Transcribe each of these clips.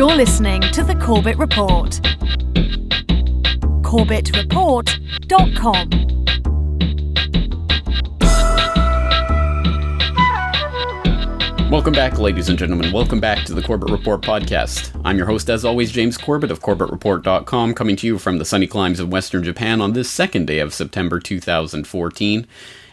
You're listening to the Corbett Report. CorbettReport.com. Welcome back, ladies and gentlemen. Welcome back to the Corbett Report podcast. I'm your host, as always, James Corbett of CorbettReport.com, coming to you from the sunny climes of Western Japan on this second day of September 2014.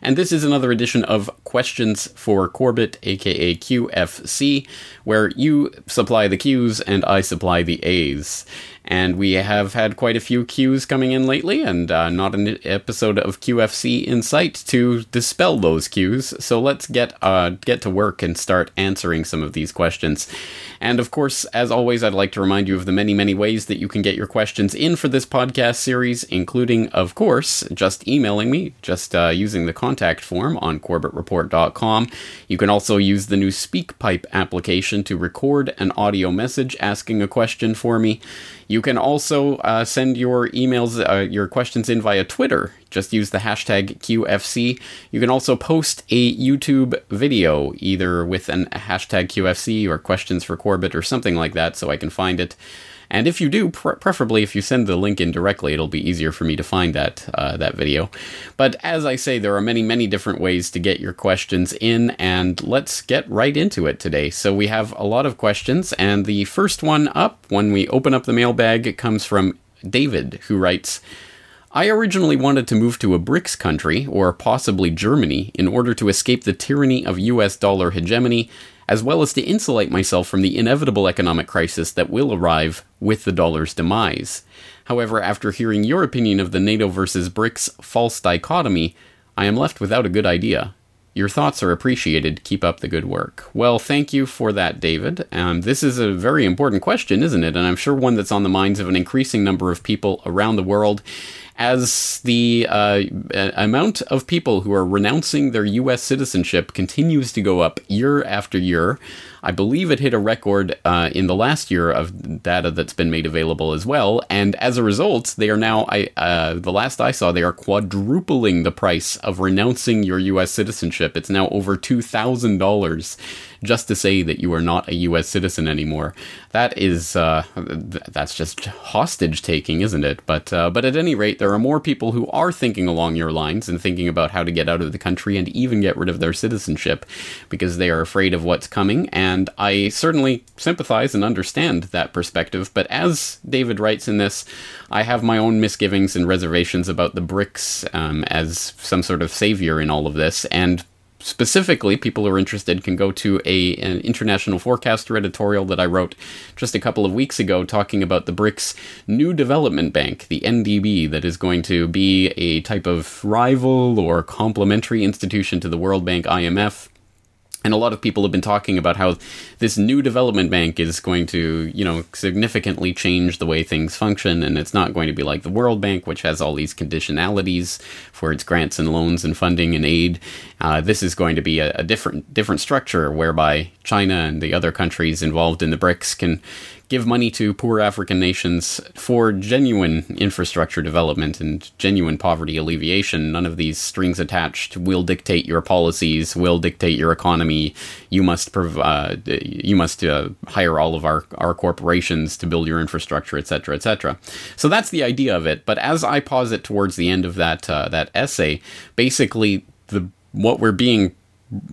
And this is another edition of Questions for Corbett, aka QFC, where you supply the Q's and I supply the A's. And we have had quite a few Q's coming in lately, and uh, not an episode of QFC in sight to dispel those Q's. So let's get uh, get to work and start answering some of these questions. And of course, as always, I'd like to remind you of the many, many ways that you can get your questions in for this podcast series, including, of course, just emailing me, just uh, using the contact form on CorbettReport.com. You can also use the new SpeakPipe application to record an audio message asking a question for me. You can also uh, send your emails, uh, your questions in via Twitter. Just use the hashtag QFC. You can also post a YouTube video, either with an hashtag QFC or questions for Corbett or something like that, so I can find it. And if you do, pre- preferably if you send the link in directly, it'll be easier for me to find that uh, that video. But as I say, there are many, many different ways to get your questions in, and let's get right into it today. So we have a lot of questions, and the first one up, when we open up the mailbag, comes from David, who writes. I originally wanted to move to a BRICS country, or possibly Germany, in order to escape the tyranny of US dollar hegemony as well as to insulate myself from the inevitable economic crisis that will arrive with the dollar's demise. However, after hearing your opinion of the NATO versus BRICS false dichotomy, I am left without a good idea. Your thoughts are appreciated. Keep up the good work. Well, thank you for that, David. Um, this is a very important question, isn't it? And I'm sure one that's on the minds of an increasing number of people around the world as the uh, amount of people who are renouncing their U.S. citizenship continues to go up year after year. I believe it hit a record uh, in the last year of data that's been made available as well. And as a result, they are now, I, uh, the last I saw, they are quadrupling the price of renouncing your U.S. citizenship. It's now over $2,000 just to say that you are not a U.S. citizen anymore. That is, uh, th- that's just hostage taking, isn't it? But, uh, but at any rate, there are more people who are thinking along your lines and thinking about how to get out of the country and even get rid of their citizenship because they are afraid of what's coming. And I certainly sympathize and understand that perspective. But as David writes in this, I have my own misgivings and reservations about the BRICS um, as some sort of savior in all of this. And specifically, people who are interested can go to a an international forecaster editorial that I wrote just a couple of weeks ago, talking about the BRICS New Development Bank, the NDB, that is going to be a type of rival or complementary institution to the World Bank, IMF. And a lot of people have been talking about how this new development bank is going to, you know, significantly change the way things function. And it's not going to be like the World Bank, which has all these conditionalities for its grants and loans and funding and aid. Uh, this is going to be a, a different different structure whereby China and the other countries involved in the BRICS can give money to poor African nations for genuine infrastructure development and genuine poverty alleviation. None of these strings attached will dictate your policies, will dictate your economy. You must uh, you must uh, hire all of our, our corporations to build your infrastructure, etc., etc. So that's the idea of it. But as I posit towards the end of that uh, that essay, basically the what we're being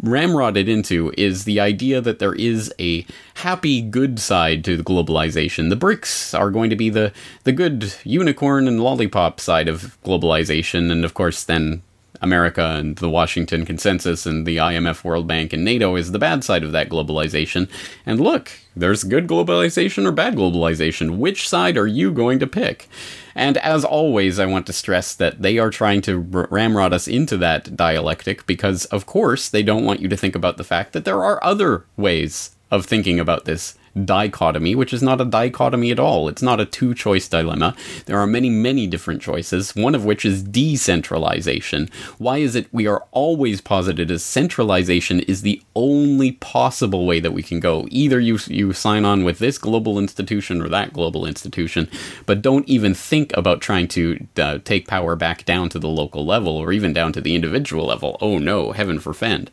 ramrodded into is the idea that there is a happy good side to the globalization. The BRICS are going to be the the good unicorn and lollipop side of globalization and of course then America and the Washington Consensus and the IMF, World Bank, and NATO is the bad side of that globalization. And look, there's good globalization or bad globalization. Which side are you going to pick? And as always, I want to stress that they are trying to ramrod us into that dialectic because, of course, they don't want you to think about the fact that there are other ways of thinking about this dichotomy, which is not a dichotomy at all. It's not a two choice dilemma. There are many, many different choices, one of which is decentralization. Why is it we are always posited as centralization is the only possible way that we can go? Either you, you sign on with this global institution or that global institution, but don't even think about trying to uh, take power back down to the local level or even down to the individual level. Oh no, heaven forfend.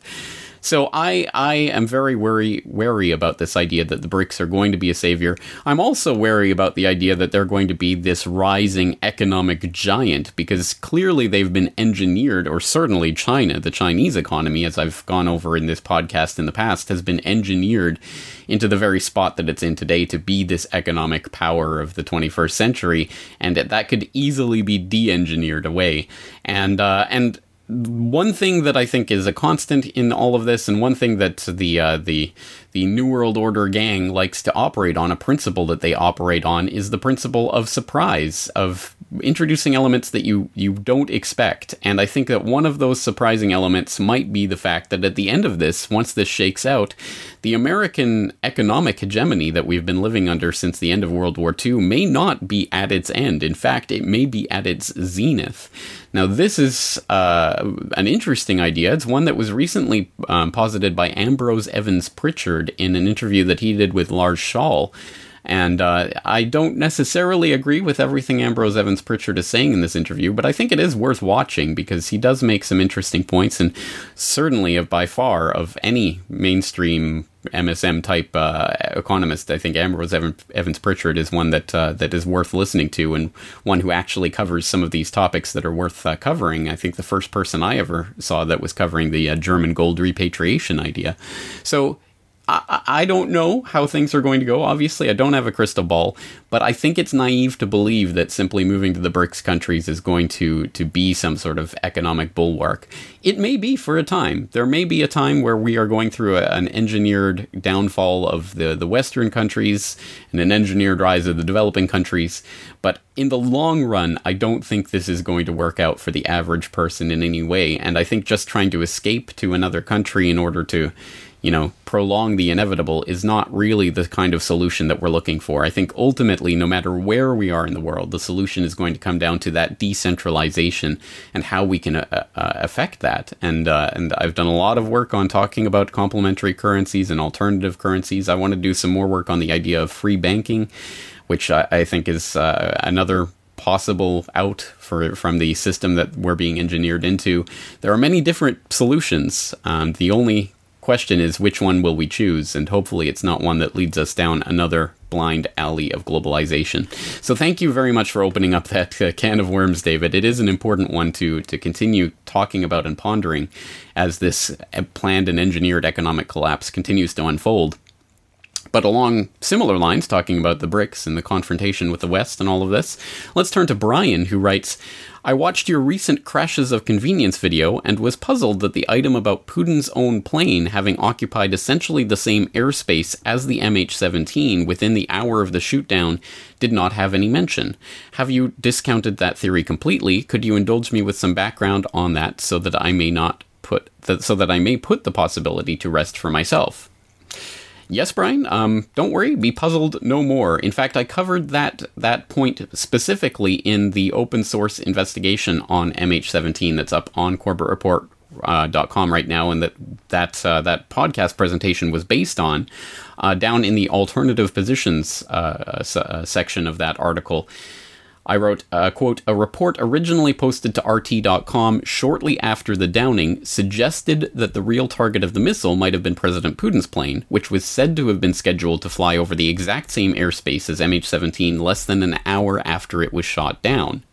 So I I am very wary wary about this idea that the BRICS are going to be a savior. I'm also wary about the idea that they're going to be this rising economic giant because clearly they've been engineered, or certainly China, the Chinese economy, as I've gone over in this podcast in the past, has been engineered into the very spot that it's in today to be this economic power of the 21st century, and that could easily be de-engineered away. And uh, and one thing that I think is a constant in all of this, and one thing that the uh, the the New World Order gang likes to operate on, a principle that they operate on, is the principle of surprise, of introducing elements that you you don't expect. And I think that one of those surprising elements might be the fact that at the end of this, once this shakes out, the American economic hegemony that we've been living under since the end of World War II may not be at its end. In fact, it may be at its zenith. Now, this is uh, an interesting idea. It's one that was recently um, posited by Ambrose Evans Pritchard in an interview that he did with Lars Schall. And uh, I don't necessarily agree with everything Ambrose Evans Pritchard is saying in this interview, but I think it is worth watching because he does make some interesting points, and certainly, of by far, of any mainstream MSM type uh, economist, I think Ambrose Evans Pritchard is one that uh, that is worth listening to, and one who actually covers some of these topics that are worth uh, covering. I think the first person I ever saw that was covering the uh, German gold repatriation idea. So I, I don't know how things are going to go. Obviously, I don't have a crystal ball, but I think it's naive to believe that simply moving to the BRICS countries is going to to be some sort of economic bulwark. It may be for a time. There may be a time where we are going through a, an engineered downfall of the the Western countries and an engineered rise of the developing countries. But in the long run, I don't think this is going to work out for the average person in any way. And I think just trying to escape to another country in order to you know, prolong the inevitable is not really the kind of solution that we're looking for. I think ultimately, no matter where we are in the world, the solution is going to come down to that decentralization and how we can uh, uh, affect that. And uh, and I've done a lot of work on talking about complementary currencies and alternative currencies. I want to do some more work on the idea of free banking, which I, I think is uh, another possible out for from the system that we're being engineered into. There are many different solutions. Um, the only question is which one will we choose? And hopefully it's not one that leads us down another blind alley of globalization. So thank you very much for opening up that uh, can of worms, David. It is an important one to to continue talking about and pondering as this uh, planned and engineered economic collapse continues to unfold. But along similar lines, talking about the BRICS and the confrontation with the West and all of this, let's turn to Brian, who writes I watched your recent Crashes of Convenience video and was puzzled that the item about Putin's own plane having occupied essentially the same airspace as the MH 17 within the hour of the shootdown did not have any mention. Have you discounted that theory completely? Could you indulge me with some background on that so that I may not put that so that I may put the possibility to rest for myself? Yes, Brian. Um, don't worry. Be puzzled no more. In fact, I covered that that point specifically in the open source investigation on MH17 that's up on CorbettReport.com uh, right now, and that that uh, that podcast presentation was based on uh, down in the alternative positions uh, uh, section of that article. I wrote, uh, quote, a report originally posted to RT.com shortly after the downing suggested that the real target of the missile might have been President Putin's plane, which was said to have been scheduled to fly over the exact same airspace as MH 17 less than an hour after it was shot down.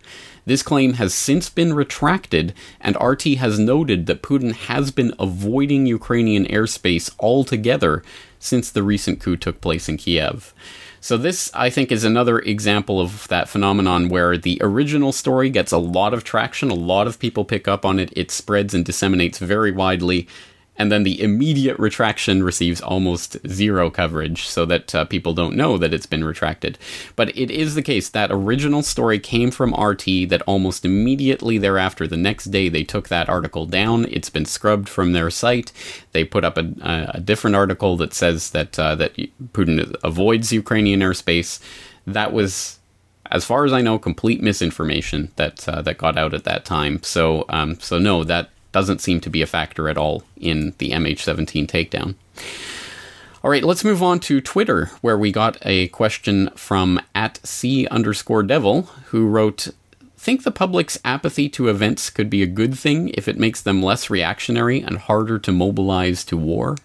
This claim has since been retracted, and RT has noted that Putin has been avoiding Ukrainian airspace altogether since the recent coup took place in Kiev. So this, I think, is another example of that phenomenon where the original story gets a lot of traction, a lot of people pick up on it, it spreads and disseminates very widely, and then the immediate retraction receives almost zero coverage so that uh, people don't know that it's been retracted. But it is the case that original story came from RT that almost immediately thereafter, the next day, they took that article down. It's been scrubbed from their site. They put up a, a different article that says that uh, that Putin avoids Ukrainian airspace. That was as far as I know, complete misinformation that uh, that got out at that time. So, um, so no, that doesn't seem to be a factor at all in the MH17 takedown. All right, let's move on to Twitter, where we got a question from at C underscore devil, who wrote, think the public's apathy to events could be a good thing if it makes them less reactionary and harder to mobilize to war?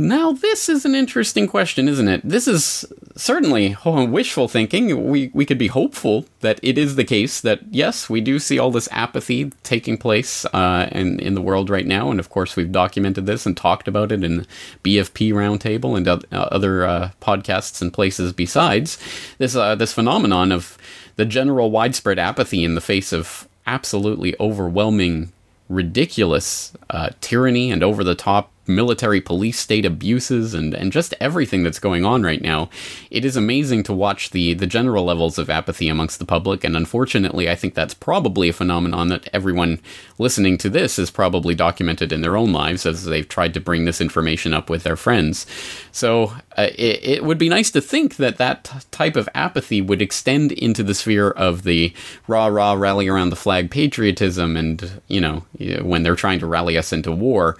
Now, this is an interesting question, isn't it? This is certainly wishful thinking. We, we could be hopeful that it is the case that, yes, we do see all this apathy taking place uh, in, in the world right now. And of course, we've documented this and talked about it in BFP Roundtable and uh, other uh, podcasts and places besides. This, uh, this phenomenon of the general widespread apathy in the face of absolutely overwhelming, ridiculous uh, tyranny and over the top military police state abuses and, and just everything that's going on right now, it is amazing to watch the, the general levels of apathy amongst the public. And unfortunately, I think that's probably a phenomenon that everyone listening to this is probably documented in their own lives as they've tried to bring this information up with their friends. So uh, it, it would be nice to think that that t- type of apathy would extend into the sphere of the rah rah rally around the flag patriotism and, you know, when they're trying to rally us into war.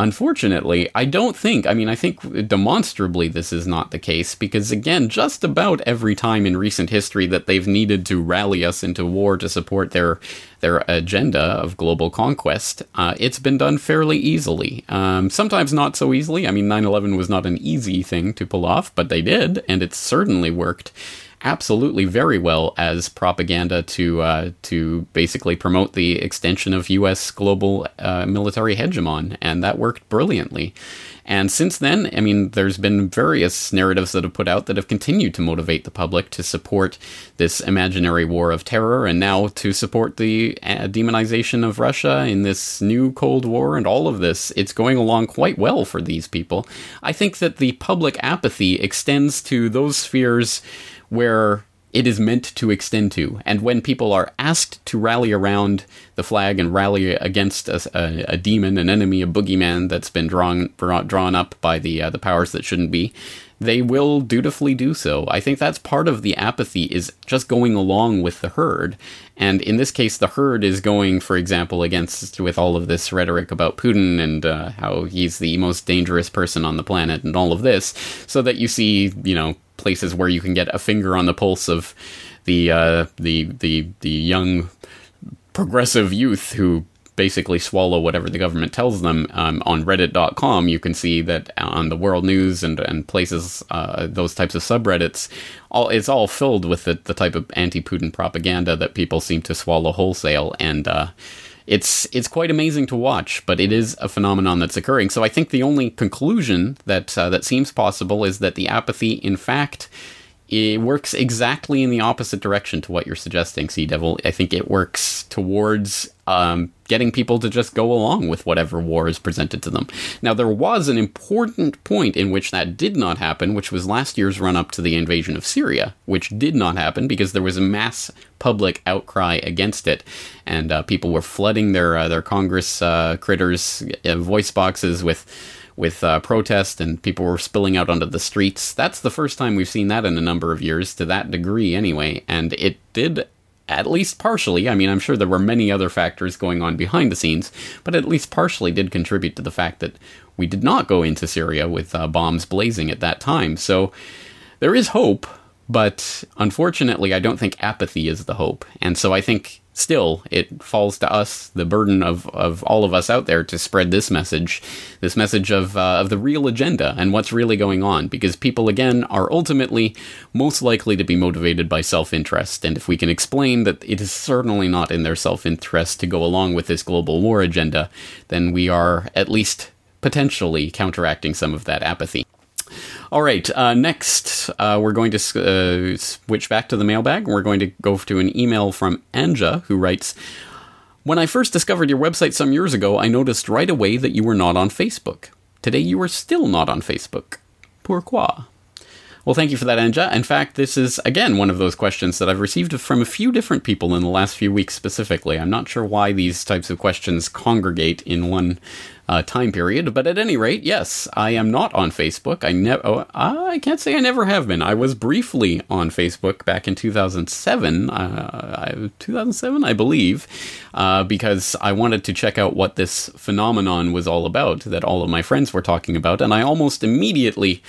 Unfortunately, I don't think, I mean, I think demonstrably this is not the case because, again, just about every time in recent history that they've needed to rally us into war to support their their agenda of global conquest, uh, it's been done fairly easily. Um, sometimes not so easily. I mean, 9 11 was not an easy thing to pull off, but they did, and it certainly worked absolutely very well as propaganda to uh, to basically promote the extension of U.S. global uh, military hegemon, and that worked brilliantly. And since then, I mean, there's been various narratives that have put out that have continued to motivate the public to support this imaginary war of terror, and now to support the uh, demonization of Russia in this new Cold War, and all of this. It's going along quite well for these people. I think that the public apathy extends to those spheres where it is meant to extend to. And when people are asked to rally around the flag and rally against a, a, a demon, an enemy, a boogeyman that's been drawn drawn up by the uh, the powers that shouldn't be, they will dutifully do so. I think that's part of the apathy is just going along with the herd. And in this case, the herd is going, for example, against with all of this rhetoric about Putin and uh, how he's the most dangerous person on the planet and all of this, so that you see, you know, places where you can get a finger on the pulse of the uh, the the the young progressive youth who basically swallow whatever the government tells them. Um, on Reddit.com, you can see that on the World News and and places uh, those types of subreddits, all it's all filled with the, the type of anti-Putin propaganda that people seem to swallow wholesale and. Uh, it's it's quite amazing to watch, but it is a phenomenon that's occurring. So I think the only conclusion that uh, that seems possible is that the apathy, in fact, it works exactly in the opposite direction to what you're suggesting, Sea Devil. I think it works towards um, getting people to just go along with whatever war is presented to them. Now, there was an important point in which that did not happen, which was last year's run up to the invasion of Syria, which did not happen because there was a mass public outcry against it, and uh, people were flooding their uh, their Congress uh, critters uh, voice boxes with with uh, protest and people were spilling out onto the streets. That's the first time we've seen that in a number of years, to that degree anyway, and it did at least partially, I mean, I'm sure there were many other factors going on behind the scenes, but at least partially did contribute to the fact that we did not go into Syria with uh, bombs blazing at that time. So there is hope, but unfortunately, I don't think apathy is the hope. And so I think still it falls to us the burden of, of all of us out there to spread this message this message of, uh, of the real agenda and what's really going on. Because people again are ultimately most likely to be motivated by self-interest. And if we can explain that it is certainly not in their self-interest to go along with this global war agenda then we are at least potentially counteracting some of that apathy all right. Uh, next, uh, we're going to uh, switch back to the mailbag. We're going to go to an email from Anja, who writes When I first discovered your website some years ago, I noticed right away that you were not on Facebook. Today, you are still not on Facebook. Pourquoi? Well, thank you for that, Anja. In fact, this is, again, one of those questions that I've received from a few different people in the last few weeks specifically. I'm not sure why these types of questions congregate in one uh, time period. But at any rate, yes, I am not on Facebook. I never. Oh, I can't say I never have been. I was briefly on Facebook back in 2007. Uh, 2007, I believe, uh, because I wanted to check out what this phenomenon was all about that all of my friends were talking about, and I almost immediately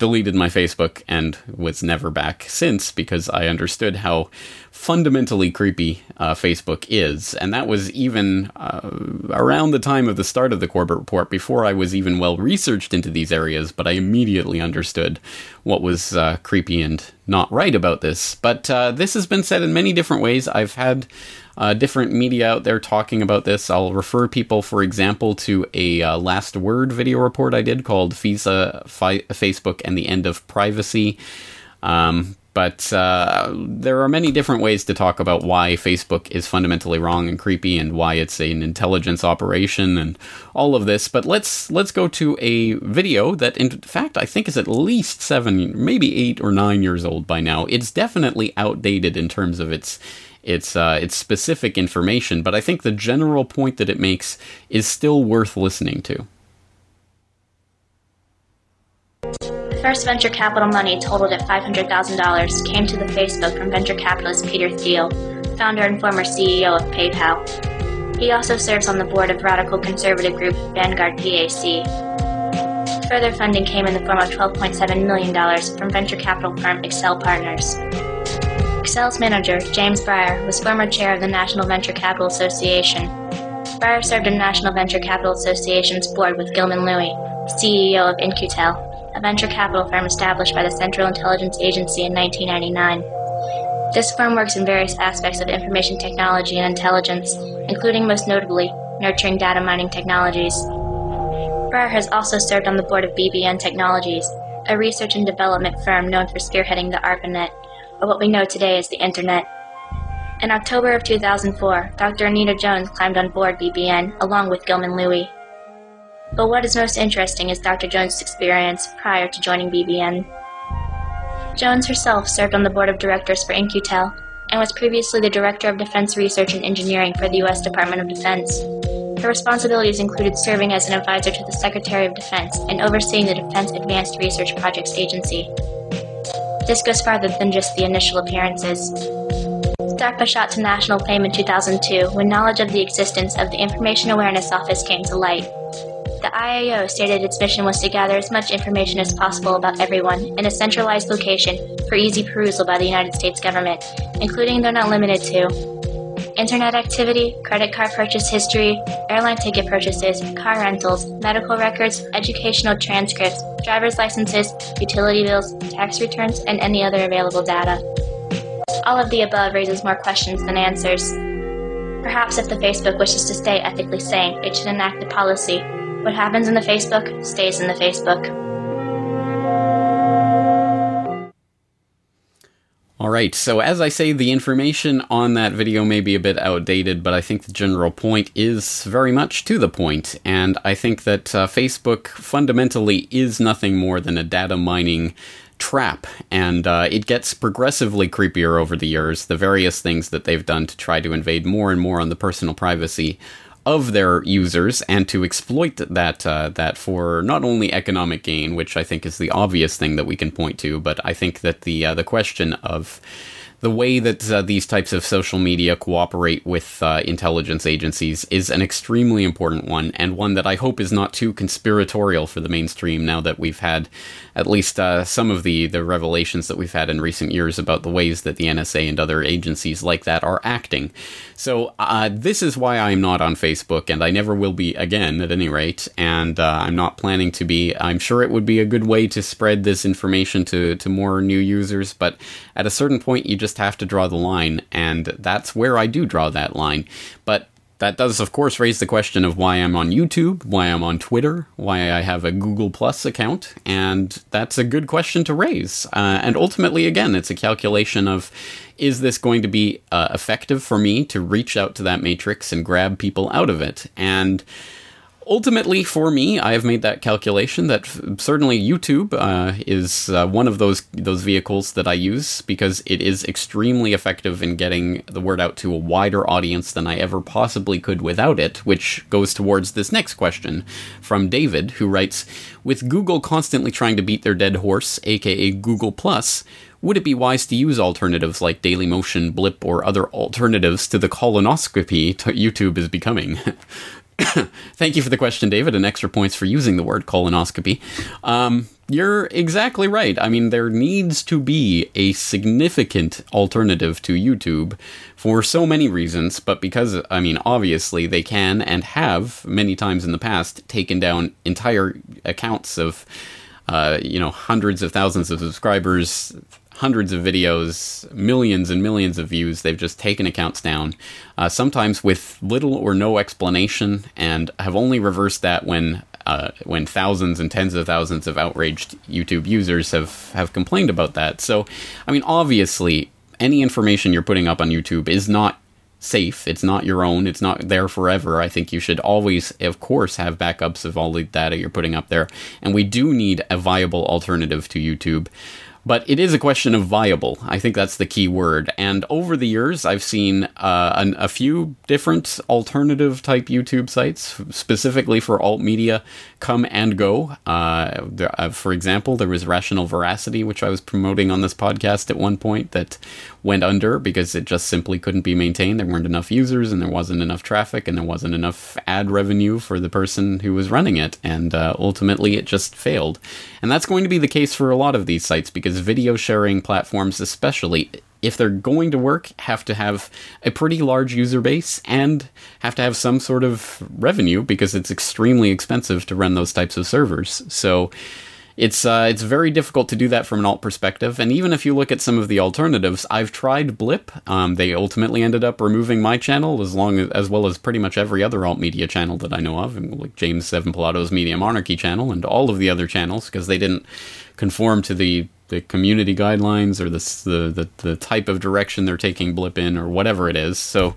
deleted my Facebook and was never back since because I understood how fundamentally creepy uh, Facebook is. And that was even uh, around the time of the start of the Corbett Report, before I was even well researched into these areas, but I immediately understood what was uh, creepy and not right about this. But uh, this has been said in many different ways. I've had uh, different media out there talking about this. I'll refer people, for example, to a uh, last word video report I did called FISA, Fi- Facebook, and the End of Privacy. Um, but uh, there are many different ways to talk about why Facebook is fundamentally wrong and creepy, and why it's an intelligence operation, and all of this. But let's let's go to a video that, in fact, I think is at least seven, maybe eight or nine years old by now. It's definitely outdated in terms of its its uh, its specific information, but I think the general point that it makes is still worth listening to. The first venture capital money totaled at $500,000 came to the Facebook from venture capitalist Peter Thiel, founder and former CEO of PayPal. He also serves on the board of radical conservative group Vanguard PAC. Further funding came in the form of $12.7 million from venture capital firm Accel Partners. Accel's manager, James Breyer, was former chair of the National Venture Capital Association. Breyer served on National Venture Capital Association's board with Gilman Louie, CEO of In-Q-Tel, a venture capital firm established by the Central Intelligence Agency in 1999. This firm works in various aspects of information technology and intelligence, including most notably nurturing data mining technologies. Breyer has also served on the board of BBN Technologies, a research and development firm known for spearheading the ARPANET, or what we know today as the Internet. In October of 2004, Dr. Anita Jones climbed on board BBN along with Gilman Louie. But what is most interesting is Dr. Jones' experience prior to joining BBN. Jones herself served on the board of directors for In-Q-Tel and was previously the Director of Defense Research and Engineering for the U.S. Department of Defense. Her responsibilities included serving as an advisor to the Secretary of Defense and overseeing the Defense Advanced Research Projects Agency. This goes farther than just the initial appearances. DARPA shot to national fame in 2002 when knowledge of the existence of the Information Awareness Office came to light. The IAO stated its mission was to gather as much information as possible about everyone in a centralized location for easy perusal by the United States government, including though not limited to internet activity, credit card purchase history, airline ticket purchases, car rentals, medical records, educational transcripts, driver's licenses, utility bills, tax returns, and any other available data. All of the above raises more questions than answers. Perhaps if the Facebook wishes to stay ethically sane, it should enact a policy. What happens in the Facebook stays in the Facebook. All right, so as I say, the information on that video may be a bit outdated, but I think the general point is very much to the point, and I think that uh, Facebook fundamentally is nothing more than a data mining trap, and uh, it gets progressively creepier over the years. The various things that they've done to try to invade more and more on the personal privacy of their users and to exploit that uh, that for not only economic gain, which I think is the obvious thing that we can point to, but I think that the uh, the question of the way that uh, these types of social media cooperate with uh, intelligence agencies is an extremely important one, and one that I hope is not too conspiratorial for the mainstream now that we've had at least uh, some of the, the revelations that we've had in recent years about the ways that the NSA and other agencies like that are acting. So, uh, this is why I'm not on Facebook, and I never will be again, at any rate, and uh, I'm not planning to be. I'm sure it would be a good way to spread this information to, to more new users, but at a certain point, you just just have to draw the line, and that's where I do draw that line. But that does, of course, raise the question of why I'm on YouTube, why I'm on Twitter, why I have a Google Plus account, and that's a good question to raise. Uh, and ultimately, again, it's a calculation of is this going to be uh, effective for me to reach out to that matrix and grab people out of it? And ultimately, for me, I have made that calculation that f- certainly YouTube uh, is uh, one of those those vehicles that I use because it is extremely effective in getting the word out to a wider audience than I ever possibly could without it. Which goes towards this next question from David, who writes: With Google constantly trying to beat their dead horse, aka Google Plus. Would it be wise to use alternatives like Dailymotion, Blip, or other alternatives to the colonoscopy t- YouTube is becoming? Thank you for the question, David, and extra points for using the word colonoscopy. Um, you're exactly right. I mean, there needs to be a significant alternative to YouTube for so many reasons, but because, I mean, obviously they can and have many times in the past taken down entire accounts of, uh, you know, hundreds of thousands of subscribers, hundreds of videos, millions and millions of views. They've just taken accounts down, uh, sometimes with little or no explanation, and have only reversed that when uh, when thousands and tens of thousands of outraged YouTube users have have complained about that. So, I mean, obviously, any information you're putting up on YouTube is not safe. It's not your own. It's not there forever. I think you should always, of course, have backups of all the data you're putting up there. And we do need a viable alternative to YouTube. But it is a question of viable. I think that's the key word. And over the years, I've seen uh, an, a few different alternative type YouTube sites, specifically for alt media, come and go. Uh, there, uh, for example, there was Rational Veracity, which I was promoting on this podcast at one point, that went under because it just simply couldn't be maintained. There weren't enough users, and there wasn't enough traffic, and there wasn't enough ad revenue for the person who was running it. And uh, ultimately, it just failed. And that's going to be the case for a lot of these sites because video sharing platforms, especially, if they're going to work, have to have a pretty large user base and have to have some sort of revenue because it's extremely expensive to run those types of servers. So it's uh, it's very difficult to do that from an alt perspective. And even if you look at some of the alternatives, I've tried Blip. Um, they ultimately ended up removing my channel as long as, as well as pretty much every other alt media channel that I know of, like James Evan Pilato's Media Monarchy channel and all of the other channels because they didn't conform to the the community guidelines or the, the, the type of direction they're taking Blip in or whatever it is. So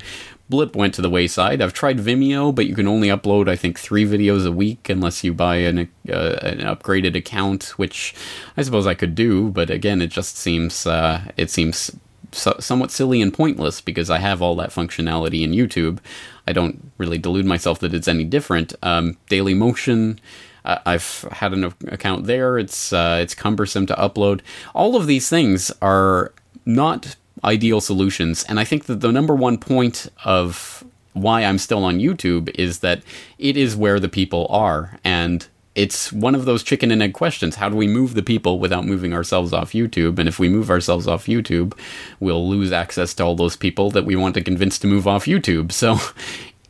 Blip went to the wayside. I've tried Vimeo, but you can only upload, I think, three videos a week unless you buy an, uh, an upgraded account, which I suppose I could do. But again, it just seems uh, it seems so- somewhat silly and pointless because I have all that functionality in YouTube. I don't really delude myself that it's any different. Um, Daily Motion. Uh, I've had an account there. It's uh, it's cumbersome to upload. All of these things are not ideal solutions. And I think that the number one point of why I'm still on YouTube is that it is where the people are. And it's one of those chicken and egg questions. How do we move the people without moving ourselves off YouTube? And if we move ourselves off YouTube, we'll lose access to all those people that we want to convince to move off YouTube. So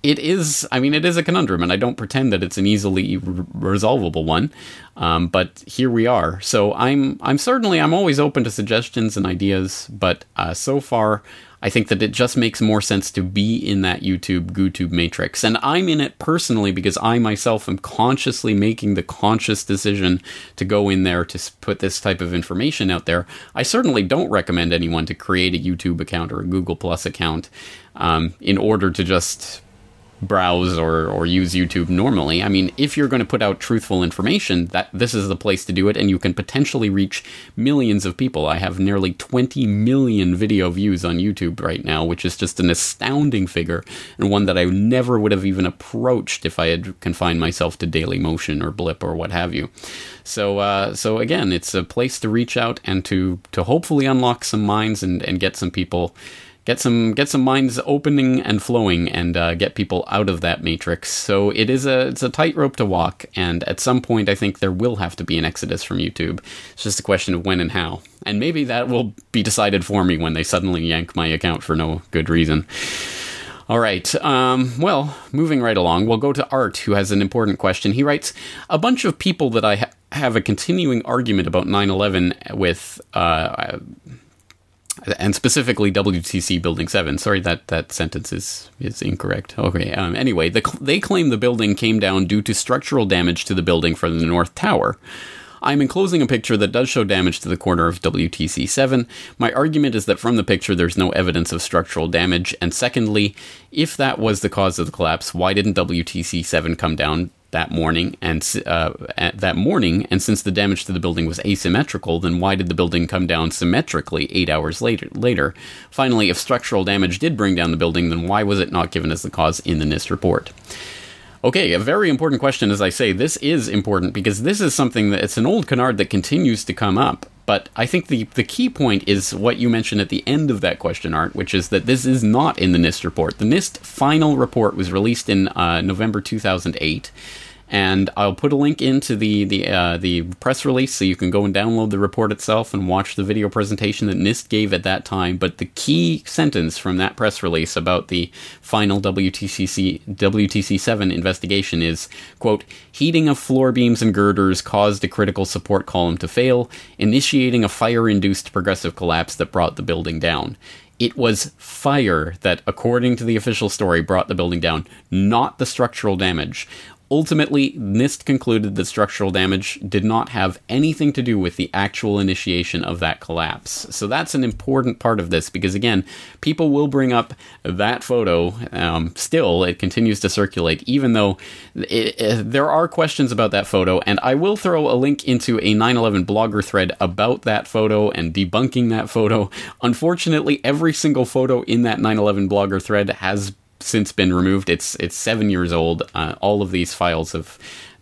it is i mean it is a conundrum and i don't pretend that it's an easily re- resolvable one um, but here we are. So i'm i'm certainly i'm always open to suggestions and ideas but uh, so far i think that it just makes more sense to be in that youtube youtube matrix. And i'm in it personally because i myself am consciously making the conscious decision to go in there to put this type of information out there. I certainly don't recommend anyone to create a youtube account or a google plus account um, in order to just browse or, or use YouTube normally. I mean, if you're going to put out truthful information, that this is the place to do it, and you can potentially reach millions of people. I have nearly 20 million video views on YouTube right now, which is just an astounding figure, and one that I never would have even approached if I had confined myself to Daily Motion or Blip or what have you. So, uh, so again, it's a place to reach out and to to hopefully unlock some minds and, and get some people get some get some minds opening and flowing and uh, get people out of that matrix. So it is a it's a tightrope to walk, and at some point, I think there will have to be an exodus from YouTube. It's just a question of when and how, and maybe that will be decided for me when they suddenly yank my account for no good reason. All right. Um, well, moving right along, we'll go to Art, who has an important question. He writes A bunch of people that I ha- have a continuing argument about 9 11 with. Uh, and specifically WTC Building 7. Sorry, that, that sentence is, is incorrect. Okay, um, anyway, the, they claim the building came down due to structural damage to the building from the North Tower. I'm enclosing a picture that does show damage to the corner of WTC 7. My argument is that from the picture there's no evidence of structural damage, and secondly, if that was the cause of the collapse, why didn't WTC 7 come down that morning and uh, that morning and since the damage to the building was asymmetrical then why did the building come down symmetrically 8 hours later later finally if structural damage did bring down the building then why was it not given as the cause in the NIST report Okay, a very important question, as I say. This is important because this is something that it's an old canard that continues to come up. But I think the, the key point is what you mentioned at the end of that question, Art, which is that this is not in the NIST report. The NIST final report was released in uh, November 2008 and I'll put a link into the the uh, the press release so you can go and download the report itself and watch the video presentation that NIST gave at that time. But the key sentence from that press release about the final WTCC WTC seven investigation is quote heating of floor beams and girders caused a critical support column to fail, initiating a fire induced progressive collapse that brought the building down. It was fire that, according to the official story, brought the building down, not the structural damage. Ultimately, NIST concluded that structural damage did not have anything to do with the actual initiation of that collapse. So that's an important part of this because, again, people will bring up that photo. Um, still, it continues to circulate, even though it, it, there are questions about that photo. And I will throw a link into a 9 11 blogger thread about that photo and debunking that photo. Unfortunately, every single photo in that 9 11 blogger thread has since been removed. It's it's seven years old. Uh, all of these files have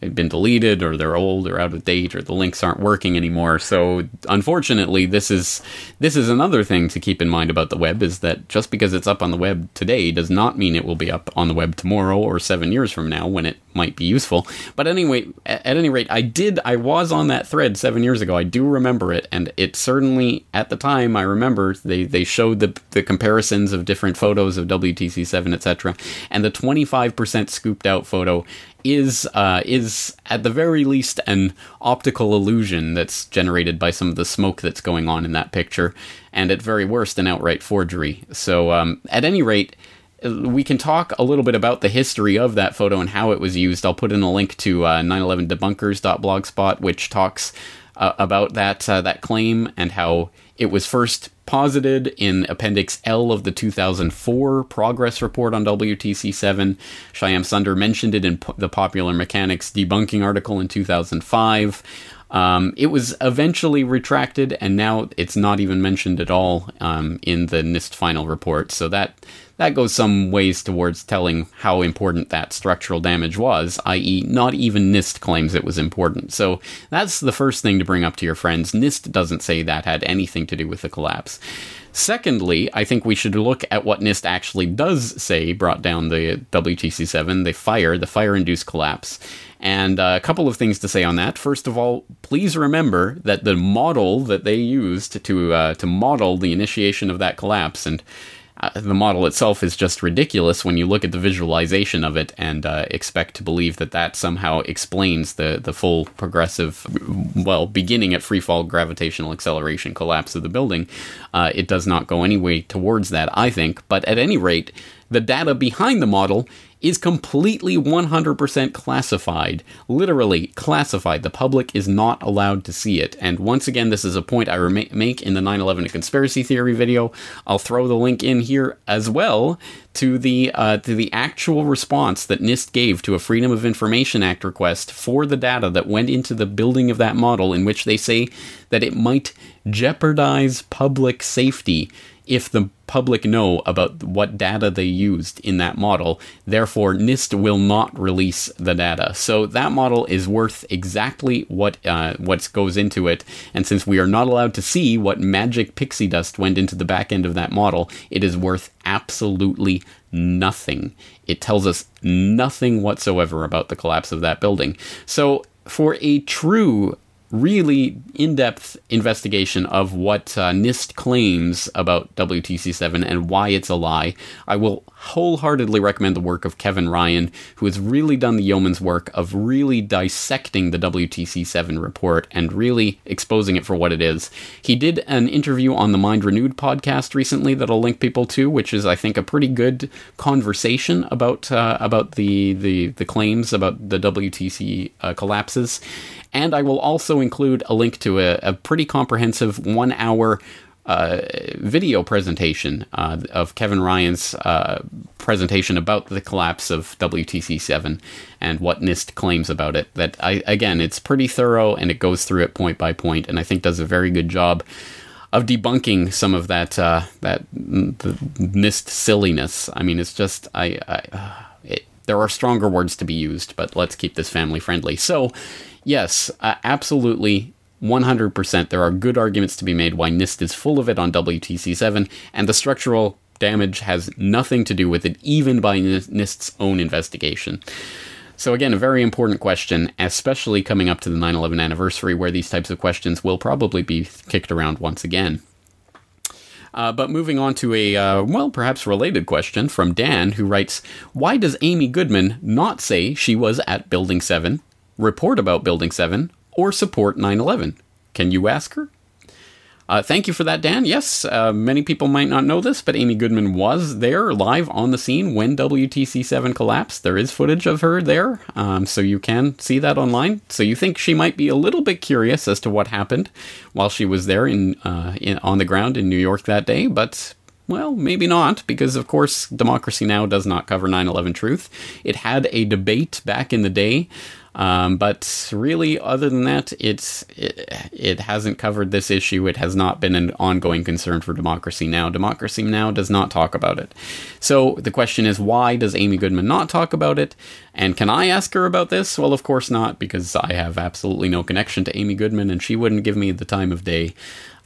been deleted or they're old or out of date or the links aren't working anymore. So unfortunately, this is this is another thing to keep in mind about the web is that just because it's up on the web today does not mean it will be up on the web tomorrow or 7 years from now when it might be useful. But anyway, at, any rate, I did I was on that thread 7 years ago. I do remember it and it certainly at the time I remember they they showed the the comparisons of different photos of WTC7 etc. and the 25% scooped out photo is uh, is at the very least an optical illusion that's generated by some of the smoke that's going on in that picture, and at very worst an outright forgery. So, um, at any rate, we can talk a little bit about the history of that photo and how it was used. I'll put in a link to uh, 911debunkers.blogspot, which talks uh, about that uh, that claim and how it was first posited in Appendix L of the 2004 progress report on WTC7. Shyam Sunder mentioned it in the Popular Mechanics debunking article in 2005. Um, it was eventually retracted, and now it's not even mentioned at all um, in the NIST final report. So that that goes some ways towards telling how important that structural damage was, i.e., not even NIST claims it was important. So that's the first thing to bring up to your friends. NIST doesn't say that had anything to do with the collapse. Secondly, I think we should look at what NIST actually does say brought down the WTC 7, the fire, the fire induced collapse. And uh, a couple of things to say on that. First of all, please remember that the model that they used to uh, to model the initiation of that collapse and uh, the model itself is just ridiculous when you look at the visualization of it and uh, expect to believe that that somehow explains the, the full progressive, well, beginning at freefall gravitational acceleration collapse of the building. Uh, it does not go any way towards that, I think. But at any rate, the data behind the model is completely 100% classified. Literally classified. The public is not allowed to see it. And once again, this is a point I make in the 9 11 conspiracy theory video. I'll throw the link in here as well to the uh, to the actual response that NIST gave to a Freedom of Information Act request for the data that went into the building of that model, in which they say that it might jeopardize public safety if the public know about what data they used in that model. Therefore, NIST will not release the data. So that model is worth exactly what uh, what goes into it. And since we are not allowed to see what magic pixie dust went into the back end of that model, it is worth absolutely nothing. It tells us nothing whatsoever about the collapse of that building. So for a true really in depth investigation of what uh, NIST claims about WTC 7 and why it's a lie, I will wholeheartedly recommend the work of Kevin Ryan, who has really done the yeoman's work of really dissecting the WTC 7 report and really exposing it for what it is. He did an interview on the Mind Renewed podcast recently that I'll link people to, which is, I think, a pretty good conversation about uh, about the, the, the claims about the WTC uh, collapses. And I will also include a link to a, a pretty comprehensive one hour uh, video presentation uh, of Kevin Ryan's uh, presentation about the collapse of WTC7 and what NIST claims about it. That I again, it's pretty thorough and it goes through it point by point, and I think does a very good job of debunking some of that uh, that the NIST silliness. I mean, it's just I. I there are stronger words to be used, but let's keep this family friendly. So, yes, uh, absolutely 100%. There are good arguments to be made why NIST is full of it on WTC7, and the structural damage has nothing to do with it, even by NIST's own investigation. So, again, a very important question, especially coming up to the 9 11 anniversary, where these types of questions will probably be kicked around once again. Uh, but moving on to a, uh, well, perhaps related question from Dan, who writes Why does Amy Goodman not say she was at Building 7, report about Building 7, or support 9 11? Can you ask her? Uh, thank you for that, Dan. Yes, uh, many people might not know this, but Amy Goodman was there live on the scene when WTC 7 collapsed. There is footage of her there, um, so you can see that online. So you think she might be a little bit curious as to what happened while she was there in, uh, in on the ground in New York that day, but well, maybe not, because of course Democracy Now! does not cover 9 11 truth. It had a debate back in the day um, but really, other than that, it's it, it, hasn't covered this issue. It has not been an ongoing concern for Democracy Now! Democracy Now! does not talk about it. So the question is, why does Amy Goodman not talk about it? And can I ask her about this? Well, of course not, because I have absolutely no connection to Amy Goodman, and she wouldn't give me the time of day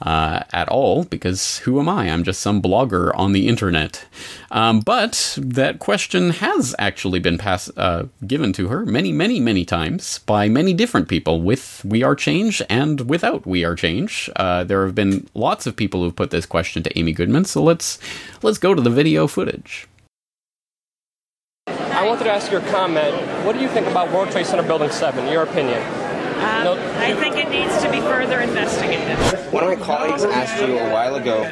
uh, at all because who am I? I'm just some blogger on the internet. Um, but that question has actually been pass- uh, given to her many, many, many times by many different people with We Are Change and without We Are Change. Uh, there have been lots of people who've put this question to Amy Goodman. So let's let's go to the video footage. I wanted to ask your comment. What do you think about World Trade Center Building 7? Your opinion? Um, I think it needs to be further investigated. One of my colleagues asked you a while ago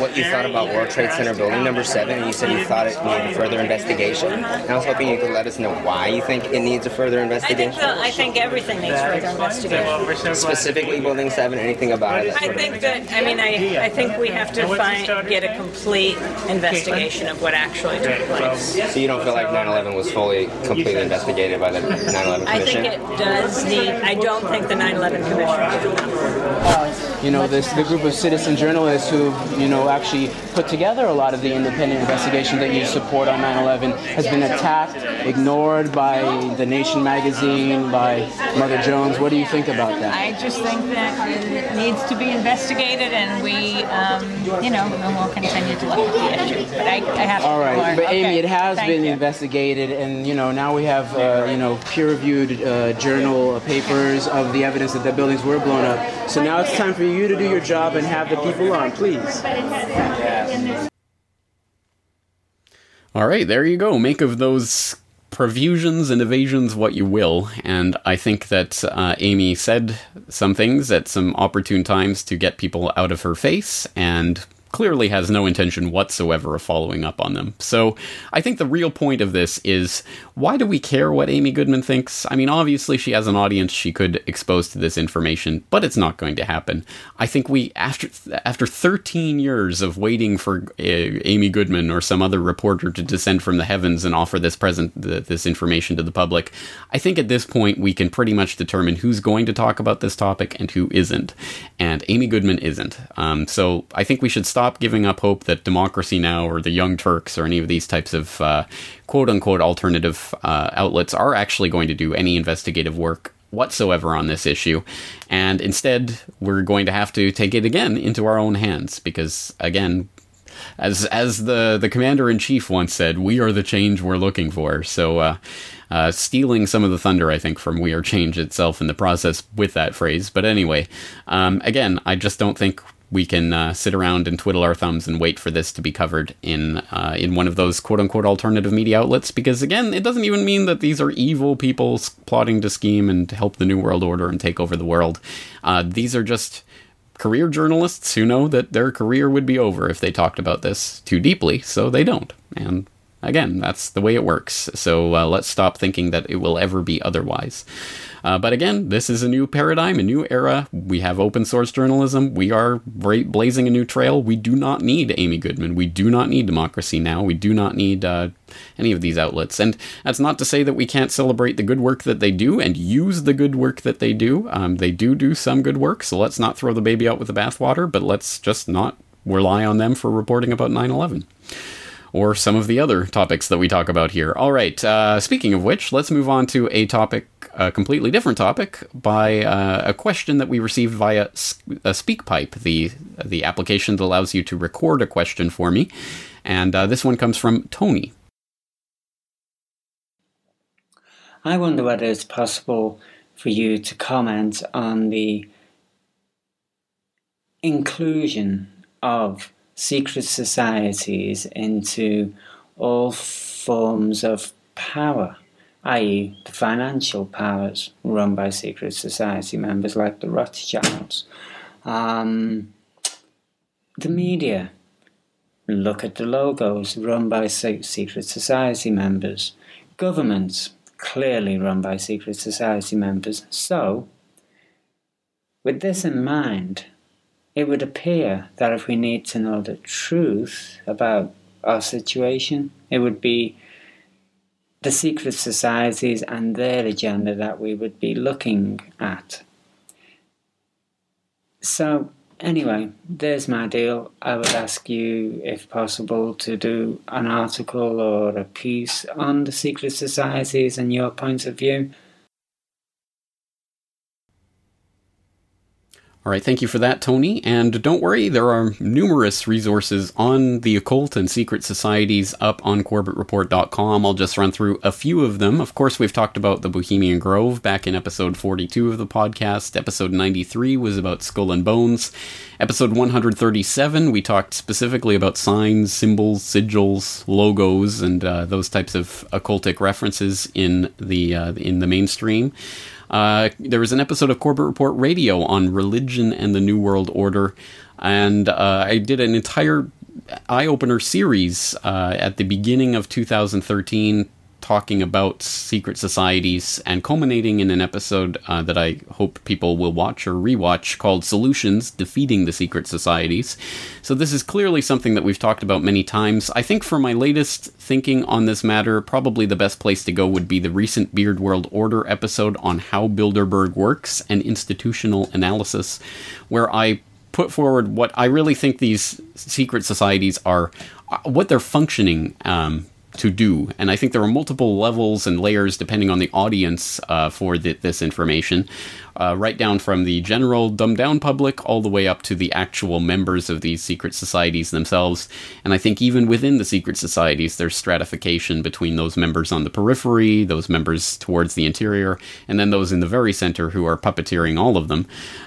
what you thought about World Trade Center Building Number 7, and you said you thought it needed further investigation. And I was hoping you could let us know why you think it needs a further investigation. I think, the, I think everything needs further investigation. Specifically Building 7, anything about it? I think that, I mean, I, I think we have to find, get a complete investigation of what actually took place. So you don't feel like 9-11 was fully, completely investigated by the 9-11 Commission? I think it does need, I don't think the 9/11 Commission enough. You know, this the group of citizen journalists who you know actually put together a lot of the independent investigation that you support on 9/11 has been attacked, ignored by The Nation magazine, by Mother Jones. What do you think about that? I just think that it needs to be investigated, and we, um, you know, we'll continue to look at the issue. But I, I have All right, but okay. Amy, it has Thank been you. investigated, and you know now we have uh, you know peer-reviewed uh, journal papers of the evidence that the buildings were blown up. So now it's time for you to do your job and have the people on, please. All right, there you go. Make of those profusions and evasions what you will. And I think that uh, Amy said some things at some opportune times to get people out of her face, and clearly has no intention whatsoever of following up on them. So I think the real point of this is why do we care what Amy Goodman thinks? I mean, obviously she has an audience she could expose to this information, but it's not going to happen. I think we after after 13 years of waiting for uh, Amy Goodman or some other reporter to descend from the heavens and offer this present this information to the public, I think at this point we can pretty much determine who's going to talk about this topic and who isn't. And Amy Goodman isn't. Um, so I think we should stop stop giving up hope that Democracy Now! or the Young Turks or any of these types of uh, quote unquote alternative uh, outlets are actually going to do any investigative work whatsoever on this issue. And instead, we're going to have to take it again into our own hands because, again, as as the the commander in chief once said, "We are the change we're looking for." So, uh, uh, stealing some of the thunder, I think, from "We Are Change" itself in the process with that phrase. But anyway, um, again, I just don't think we can uh, sit around and twiddle our thumbs and wait for this to be covered in uh, in one of those quote unquote alternative media outlets. Because again it doesn't even mean that these are evil people plotting to scheme and help the new world order and take over the world. Uh, these are just career journalists who know that their career would be over if they talked about this too deeply so they don't. And again that's the way it works. So uh, let's stop thinking that it will ever be otherwise uh, but again, this is a new paradigm, a new era. We have open source journalism. We are blazing a new trail. We do not need Amy Goodman. We do not need Democracy Now! We do not need uh, any of these outlets. And that's not to say that we can't celebrate the good work that they do and use the good work that they do. Um, they do do some good work, so let's not throw the baby out with the bathwater, but let's just not rely on them for reporting about 9 11. Or some of the other topics that we talk about here. All right, uh, speaking of which, let's move on to a topic, a completely different topic, by uh, a question that we received via SpeakPipe, the, the application that allows you to record a question for me. And uh, this one comes from Tony. I wonder whether it's possible for you to comment on the inclusion of secret societies into all forms of power, i.e., the financial powers run by secret society members like the Rothschilds. Um, the media, look at the logos run by secret society members. Governments, clearly run by secret society members. So, with this in mind, it would appear that if we need to know the truth about our situation, it would be the secret societies and their agenda that we would be looking at. So, anyway, there's my deal. I would ask you, if possible, to do an article or a piece on the secret societies and your point of view. All right, thank you for that, Tony. And don't worry, there are numerous resources on the occult and secret societies up on CorbettReport.com. I'll just run through a few of them. Of course, we've talked about the Bohemian Grove back in episode 42 of the podcast. Episode 93 was about Skull and Bones. Episode 137, we talked specifically about signs, symbols, sigils, logos, and uh, those types of occultic references in the uh, in the mainstream. Uh, there was an episode of Corbett Report Radio on religion and the New World Order, and uh, I did an entire eye opener series uh, at the beginning of 2013 talking about secret societies and culminating in an episode uh, that I hope people will watch or rewatch called Solutions Defeating the Secret Societies. So, this is clearly something that we've talked about many times. I think for my latest thinking on this matter, probably the best place to go would be the recent Beard World Order episode on how Bilderberg works and institutional analysis, where I put forward what I really think these secret societies are, uh, what they're functioning um, to do. And I think there are multiple levels and layers depending on the audience uh, for the, this information uh, right down from the general dumbed down public all the way up to the actual members of these secret societies themselves. And I think even within the secret societies, there's stratification between those members on the periphery, those members towards the interior, and then those in the very center who are puppeteering all of them.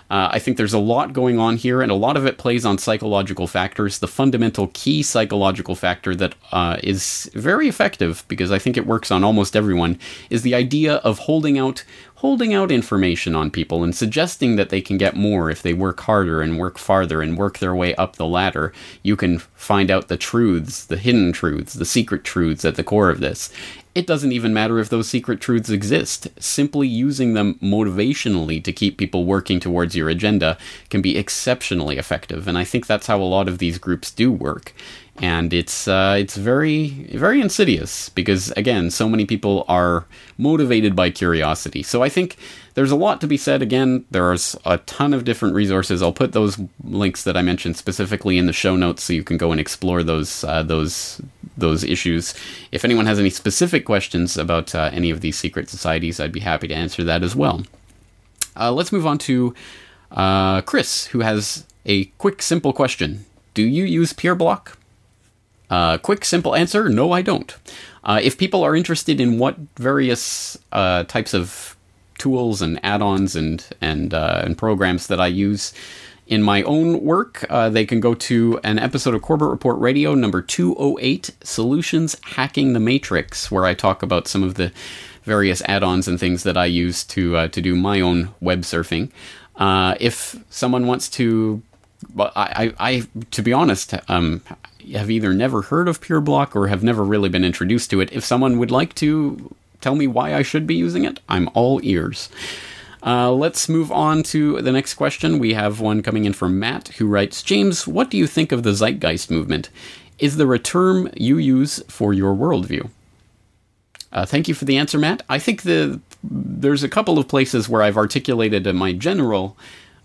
Uh, I think there's a lot going on here, and a lot of it plays on psychological factors. The fundamental key psychological factor that uh, is very effective, because I think it works on almost everyone, is the idea of holding out holding out information on people and suggesting that they can get more if they work harder and work farther and work their way up the ladder. You can find out the truths, the hidden truths, the secret truths at the core of this. It doesn't even matter if those secret truths exist. Simply using them motivationally to keep people working towards your agenda can be exceptionally effective, and I think that's how a lot of these groups do work and it's uh, it's very very insidious because again, so many people are motivated by curiosity. So I think there's a lot to be said. Again, there's a ton of different resources. I'll put those links that I mentioned specifically in the show notes, so you can go and explore those uh, those those issues. If anyone has any specific questions about uh, any of these secret societies, I'd be happy to answer that as well. Uh, let's move on to uh, Chris, who has a quick, simple question. Do you use Peerblock? Uh, quick, simple answer no, I don't. Uh, if people are interested in what various uh, types of tools and add ons and, and, and programs that I use in my own work, uh, they can go to an episode of Corbett Report Radio number 208 Solutions Hacking the Matrix, where I talk about some of the various add ons and things that I use to, uh, to do my own web surfing. if someone wants to I, I, I, to be honest, um, have either never heard of Peerblock or have never really been introduced to it. If someone would like to tell me why I should be using it, I'm all ears. Uh, let's move on to the next question. We have one coming in from Matt, who writes James, what do you think of the Zeitgeist movement? Is there a term you use for your worldview? Uh, thank you for the answer, Matt. I think the there's a couple of places where I've articulated my general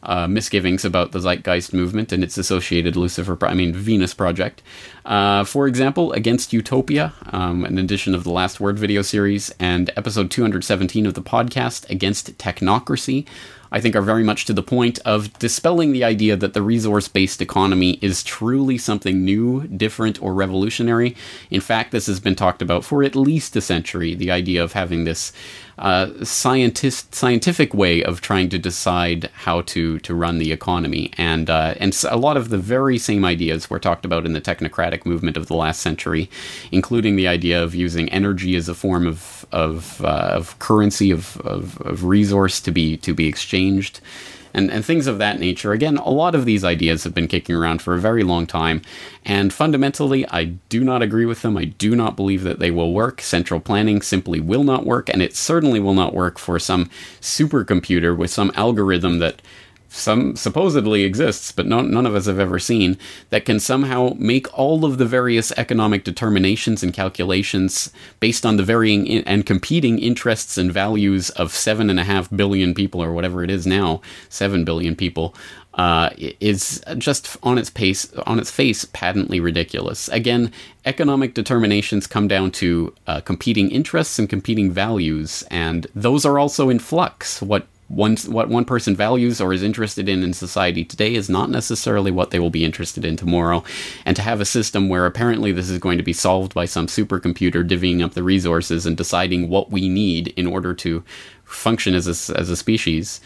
uh, misgivings about the Zeitgeist movement and its associated Lucifer, I mean Venus project. Uh, for example, Against Utopia, um, an edition of the Last Word video series, and episode 217 of the podcast, Against Technocracy, I think are very much to the point of dispelling the idea that the resource based economy is truly something new, different, or revolutionary. In fact, this has been talked about for at least a century the idea of having this uh, scientist, scientific way of trying to decide how to, to run the economy. And, uh, and a lot of the very same ideas were talked about in the technocratic movement of the last century, including the idea of using energy as a form of, of, uh, of currency, of, of, of resource to be, to be exchanged and, and things of that nature. Again, a lot of these ideas have been kicking around for a very long time, and fundamentally, I do not agree with them. I do not believe that they will work. Central planning simply will not work, and it certainly will not work for some supercomputer with some algorithm that some supposedly exists, but no, none of us have ever seen, that can somehow make all of the various economic determinations and calculations based on the varying in- and competing interests and values of seven and a half billion people, or whatever it is now, seven billion people, uh, is just on its pace, on its face, patently ridiculous. Again, economic determinations come down to uh, competing interests and competing values, and those are also in flux. What one, what one person values or is interested in in society today is not necessarily what they will be interested in tomorrow. And to have a system where apparently this is going to be solved by some supercomputer divvying up the resources and deciding what we need in order to function as a, as a species.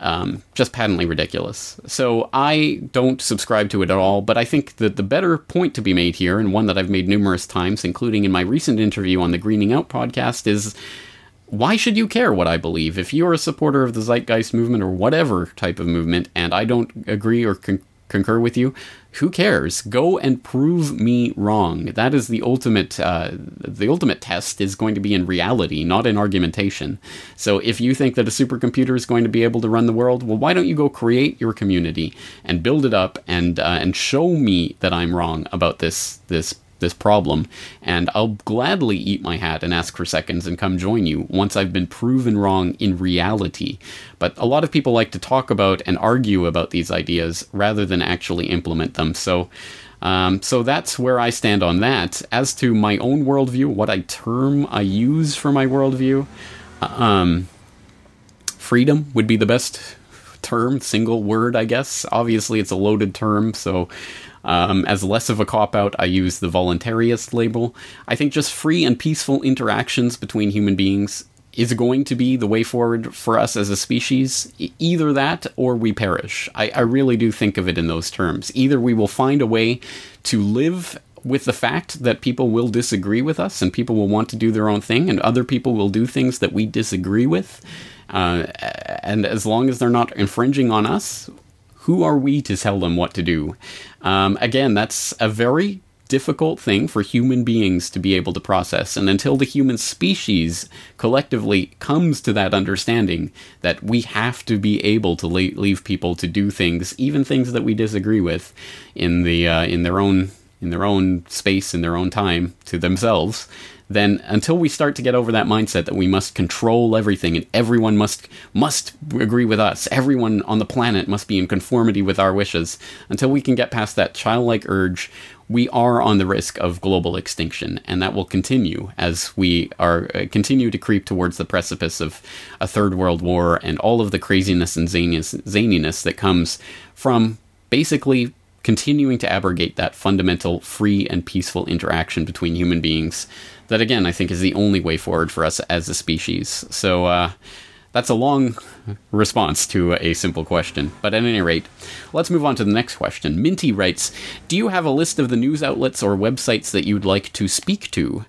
Um, just patently ridiculous. So I don't subscribe to it at all, but I think that the better point to be made here, and one that I've made numerous times, including in my recent interview on the Greening Out podcast, is why should you care what I believe? If you're a supporter of the Zeitgeist movement or whatever type of movement, and I don't agree or con- concur with you, who cares? Go and prove me wrong. That is the ultimate. Uh, the ultimate test is going to be in reality, not in argumentation. So if you think that a supercomputer is going to be able to run the world, well, why don't you go create your community and build it up and uh, and show me that I'm wrong about this this this problem, and I'll gladly eat my hat and ask for seconds and come join you once I've been proven wrong in reality. But a lot of people like to talk about and argue about these ideas rather than actually implement them. So, um, so that's where I stand on that. As to my own worldview, what I term I use for my worldview, um, freedom would be the best term, single word, I guess. Obviously, it's a loaded term, so um, as less of a cop out, I use the voluntarist label. I think just free and peaceful interactions between human beings is going to be the way forward for us as a species. Either that or we perish. I, I really do think of it in those terms. Either we will find a way to live with the fact that people will disagree with us and people will want to do their own thing and other people will do things that we disagree with. Uh, and as long as they're not infringing on us, who are we to tell them what to do? Um, again, that's a very difficult thing for human beings to be able to process. And until the human species collectively comes to that understanding that we have to be able to leave people to do things, even things that we disagree with, in the uh, in their own in their own space, in their own time, to themselves, then until we start to get over that mindset that we must control everything and everyone must must agree with us, everyone on the planet must be in conformity with our wishes, until we can get past that childlike urge, we are on the risk of global extinction, and that will continue as we are uh, continue to creep towards the precipice of a third world war and all of the craziness and zaniness, zaniness that comes from basically continuing to abrogate that fundamental free and peaceful interaction between human beings that again I think is the only way forward for us as a species. So uh, that's a long response to a simple question. But at any rate, let's move on to the next question. Minty writes Do you have a list of the news outlets or websites that you'd like to speak to?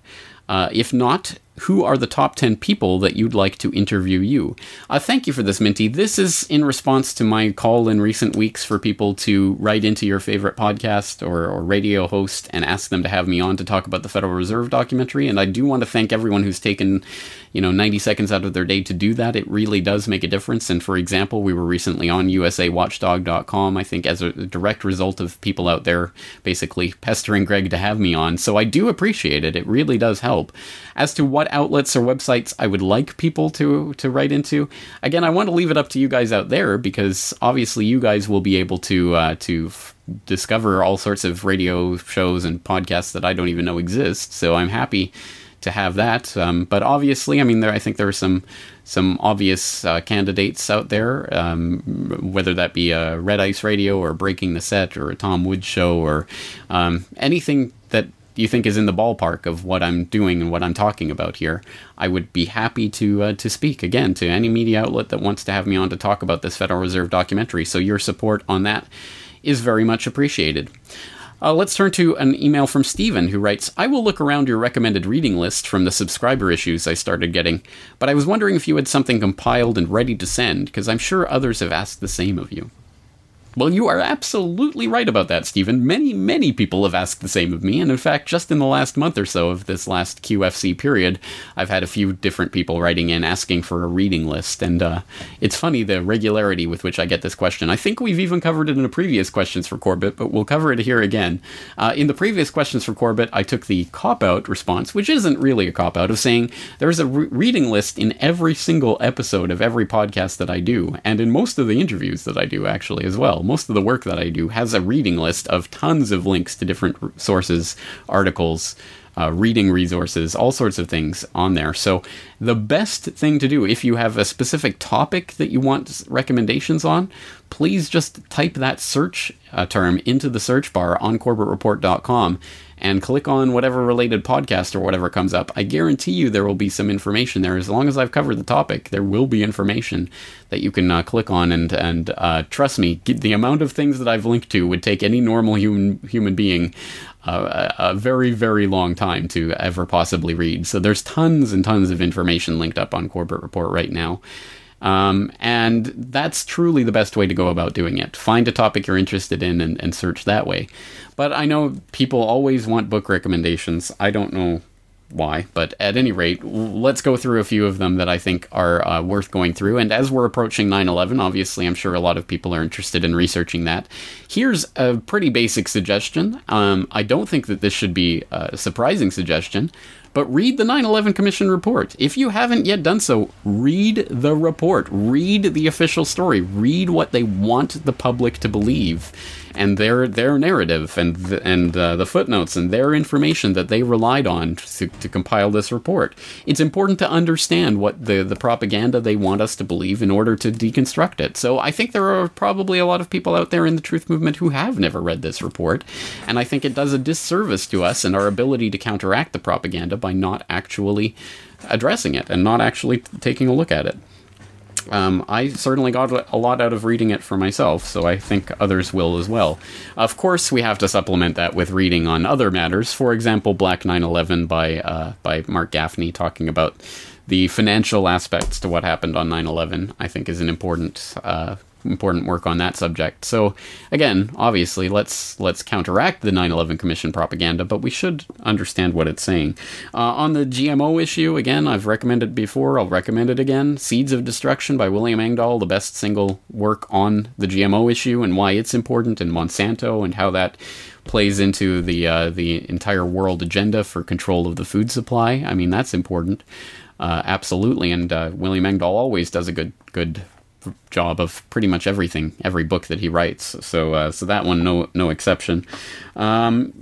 Uh, if not, who are the top 10 people that you'd like to interview you? Uh, thank you for this, Minty. This is in response to my call in recent weeks for people to write into your favorite podcast or, or radio host and ask them to have me on to talk about the Federal Reserve documentary. And I do want to thank everyone who's taken, you know, 90 seconds out of their day to do that. It really does make a difference. And for example, we were recently on usawatchdog.com, I think, as a direct result of people out there basically pestering Greg to have me on. So I do appreciate it. It really does help. As to what outlets or websites I would like people to to write into. Again, I want to leave it up to you guys out there because obviously you guys will be able to uh, to f- discover all sorts of radio shows and podcasts that I don't even know exist. So I'm happy to have that. Um, but obviously, I mean, there I think there are some some obvious uh, candidates out there, um, whether that be a Red Ice Radio or Breaking the Set or a Tom Woods show or um, anything that you think is in the ballpark of what I'm doing and what I'm talking about here, I would be happy to uh, to speak again to any media outlet that wants to have me on to talk about this Federal Reserve documentary. So your support on that is very much appreciated. Uh, let's turn to an email from Stephen who writes I will look around your recommended reading list from the subscriber issues I started getting, but I was wondering if you had something compiled and ready to send, because I'm sure others have asked the same of you. Well, you are absolutely right about that, Stephen. Many, many people have asked the same of me, and in fact, just in the last month or so of this last QFC period, I've had a few different people writing in asking for a reading list, and uh, it's funny the regularity with which I get this question. I think we've even covered it in a previous Questions for Corbett, but we'll cover it here again. Uh, in the previous Questions for Corbett, I took the cop out response, which isn't really a cop out, of saying there's a re- reading list in every single episode of every podcast that I do, and in most of the interviews that I do, actually, as well most of the work that I do has a reading list of tons of links to different sources, articles, uh, reading resources, all sorts of things on there. So, the best thing to do if you have a specific topic that you want recommendations on, please just type that search uh, term into the search bar on corbettreport.com and click on whatever related podcast or whatever comes up. I guarantee you there will be some information there. As long as I've covered the topic, there will be information that you can uh, click on. And and uh, trust me, the amount of things that I've linked to would take any normal human human being a, a very very long time to ever possibly read. So there's tons and tons of information linked up on Corbett Report right now. Um, and that's truly the best way to go about doing it. Find a topic you're interested in and, and search that way. But I know people always want book recommendations. I don't know why, but at any rate, let's go through a few of them that I think are uh, worth going through. And as we're approaching 9 11, obviously, I'm sure a lot of people are interested in researching that. Here's a pretty basic suggestion. Um, I don't think that this should be a surprising suggestion, but read the 9 11 Commission report. If you haven't yet done so, read the report, read the official story, read what they want the public to believe and their their narrative and the, and uh, the footnotes and their information that they relied on to, to compile this report. It's important to understand what the the propaganda they want us to believe in order to deconstruct it. So I think there are probably a lot of people out there in the truth movement who have never read this report, and I think it does a disservice to us and our ability to counteract the propaganda by not actually addressing it and not actually taking a look at it. Um, I certainly got a lot out of reading it for myself, so I think others will as well. Of course, we have to supplement that with reading on other matters. For example, Black 9/11 by uh, by Mark Gaffney, talking about the financial aspects to what happened on 9/11. I think is an important uh, important work on that subject. So again, obviously, let's let's counteract the 9/11 Commission propaganda, but we should understand what it's saying. Uh, on the GMO issue, again, I've recommended before. I'll recommend it again. Seeds of Destruction by William Engdahl, the best single work on the GMO issue and why it's important, and Monsanto and how that plays into the uh, the entire world agenda for control of the food supply. I mean, that's important. Uh, absolutely, and uh, William Engdahl always does a good good job of pretty much everything, every book that he writes. So, uh, so that one, no, no exception. Um,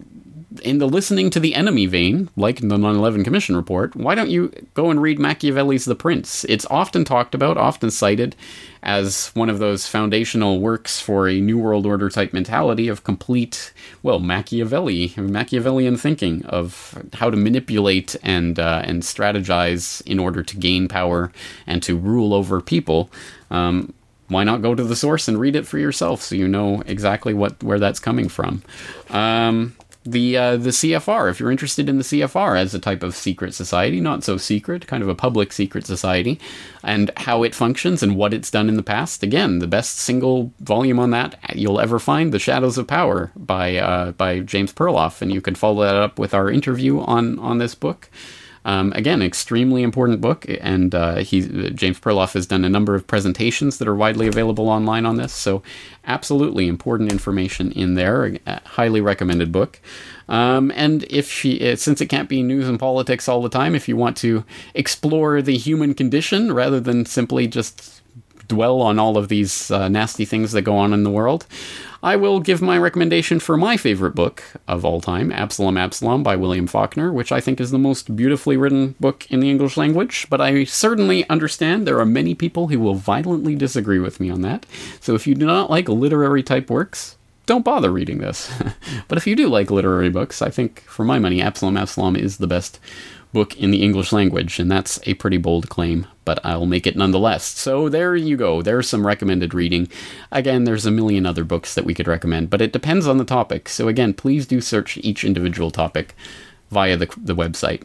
in the listening to the enemy vein, like the 9 11 Commission report, why don't you go and read Machiavelli's The Prince? It's often talked about, often cited as one of those foundational works for a New World Order type mentality of complete, well, Machiavelli, Machiavellian thinking of how to manipulate and, uh, and strategize in order to gain power and to rule over people. Um, why not go to the source and read it for yourself so you know exactly what where that's coming from? Um, the uh, the CFR. If you're interested in the CFR as a type of secret society, not so secret, kind of a public secret society, and how it functions and what it's done in the past. Again, the best single volume on that you'll ever find, "The Shadows of Power" by uh, by James Perloff, and you can follow that up with our interview on on this book. Um, again, extremely important book, and uh, he James Perloff has done a number of presentations that are widely available online on this. So, absolutely important information in there. A highly recommended book. Um, and if she, uh, since it can't be news and politics all the time, if you want to explore the human condition rather than simply just dwell on all of these uh, nasty things that go on in the world, I will give my recommendation for my favorite book of all time, Absalom Absalom by William Faulkner, which I think is the most beautifully written book in the English language. But I certainly understand there are many people who will violently disagree with me on that. So if you do not like literary type works, don't bother reading this. but if you do like literary books, I think, for my money, Absalom Absalom is the best book in the English language, and that's a pretty bold claim, but I'll make it nonetheless. So there you go. There's some recommended reading. Again, there's a million other books that we could recommend, but it depends on the topic. So again, please do search each individual topic via the, the website.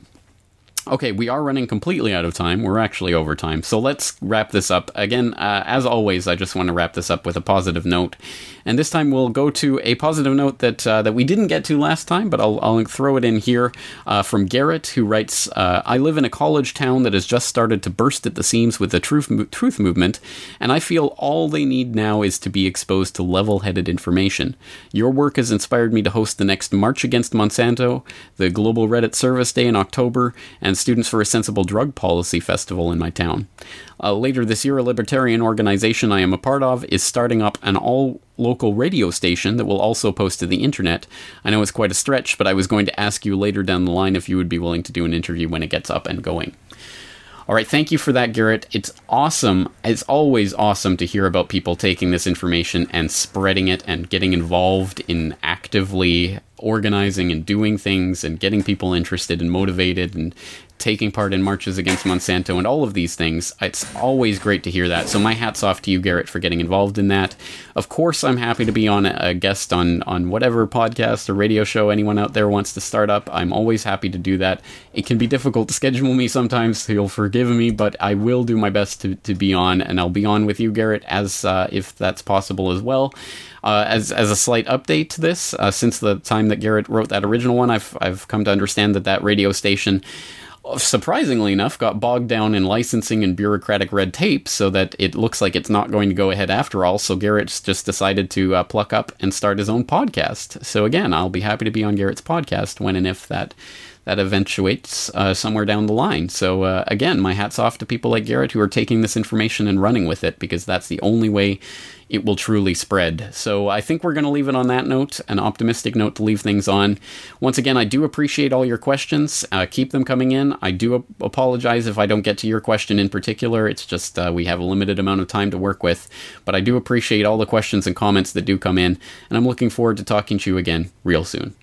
Okay, we are running completely out of time. We're actually over time. So let's wrap this up. Again, uh, as always, I just want to wrap this up with a positive note. And this time we'll go to a positive note that uh, that we didn't get to last time, but I'll, I'll throw it in here uh, from Garrett, who writes uh, I live in a college town that has just started to burst at the seams with the truth, mo- truth movement, and I feel all they need now is to be exposed to level headed information. Your work has inspired me to host the next March Against Monsanto, the Global Reddit Service Day in October, and and Students for a Sensible Drug Policy Festival in my town. Uh, later this year, a libertarian organization I am a part of is starting up an all local radio station that will also post to the internet. I know it's quite a stretch, but I was going to ask you later down the line if you would be willing to do an interview when it gets up and going. All right, thank you for that, Garrett. It's awesome. It's always awesome to hear about people taking this information and spreading it and getting involved in actively organizing and doing things and getting people interested and motivated and taking part in marches against Monsanto and all of these things. It's always great to hear that. So my hats off to you, Garrett, for getting involved in that. Of course, I'm happy to be on a guest on on whatever podcast or radio show anyone out there wants to start up. I'm always happy to do that. It can be difficult to schedule me sometimes, so you'll forgive me, but I will do my best to, to be on, and I'll be on with you, Garrett, as uh, if that's possible as well. Uh, as as a slight update to this, uh, since the time that Garrett wrote that original one, I've I've come to understand that that radio station surprisingly enough, got bogged down in licensing and bureaucratic red tape so that it looks like it's not going to go ahead after all. So Garrett's just decided to uh, pluck up and start his own podcast. So again, I'll be happy to be on Garrett's podcast when and if that that eventuates uh, somewhere down the line. So uh, again, my hats off to people like Garrett who are taking this information and running with it because that's the only way it will truly spread. So I think we're going to leave it on that note, an optimistic note to leave things on. Once again, I do appreciate all your questions. Uh, keep them coming in. I do ap- apologize if I don't get to your question in particular. It's just uh, we have a limited amount of time to work with. But I do appreciate all the questions and comments that do come in, and I'm looking forward to talking to you again real soon.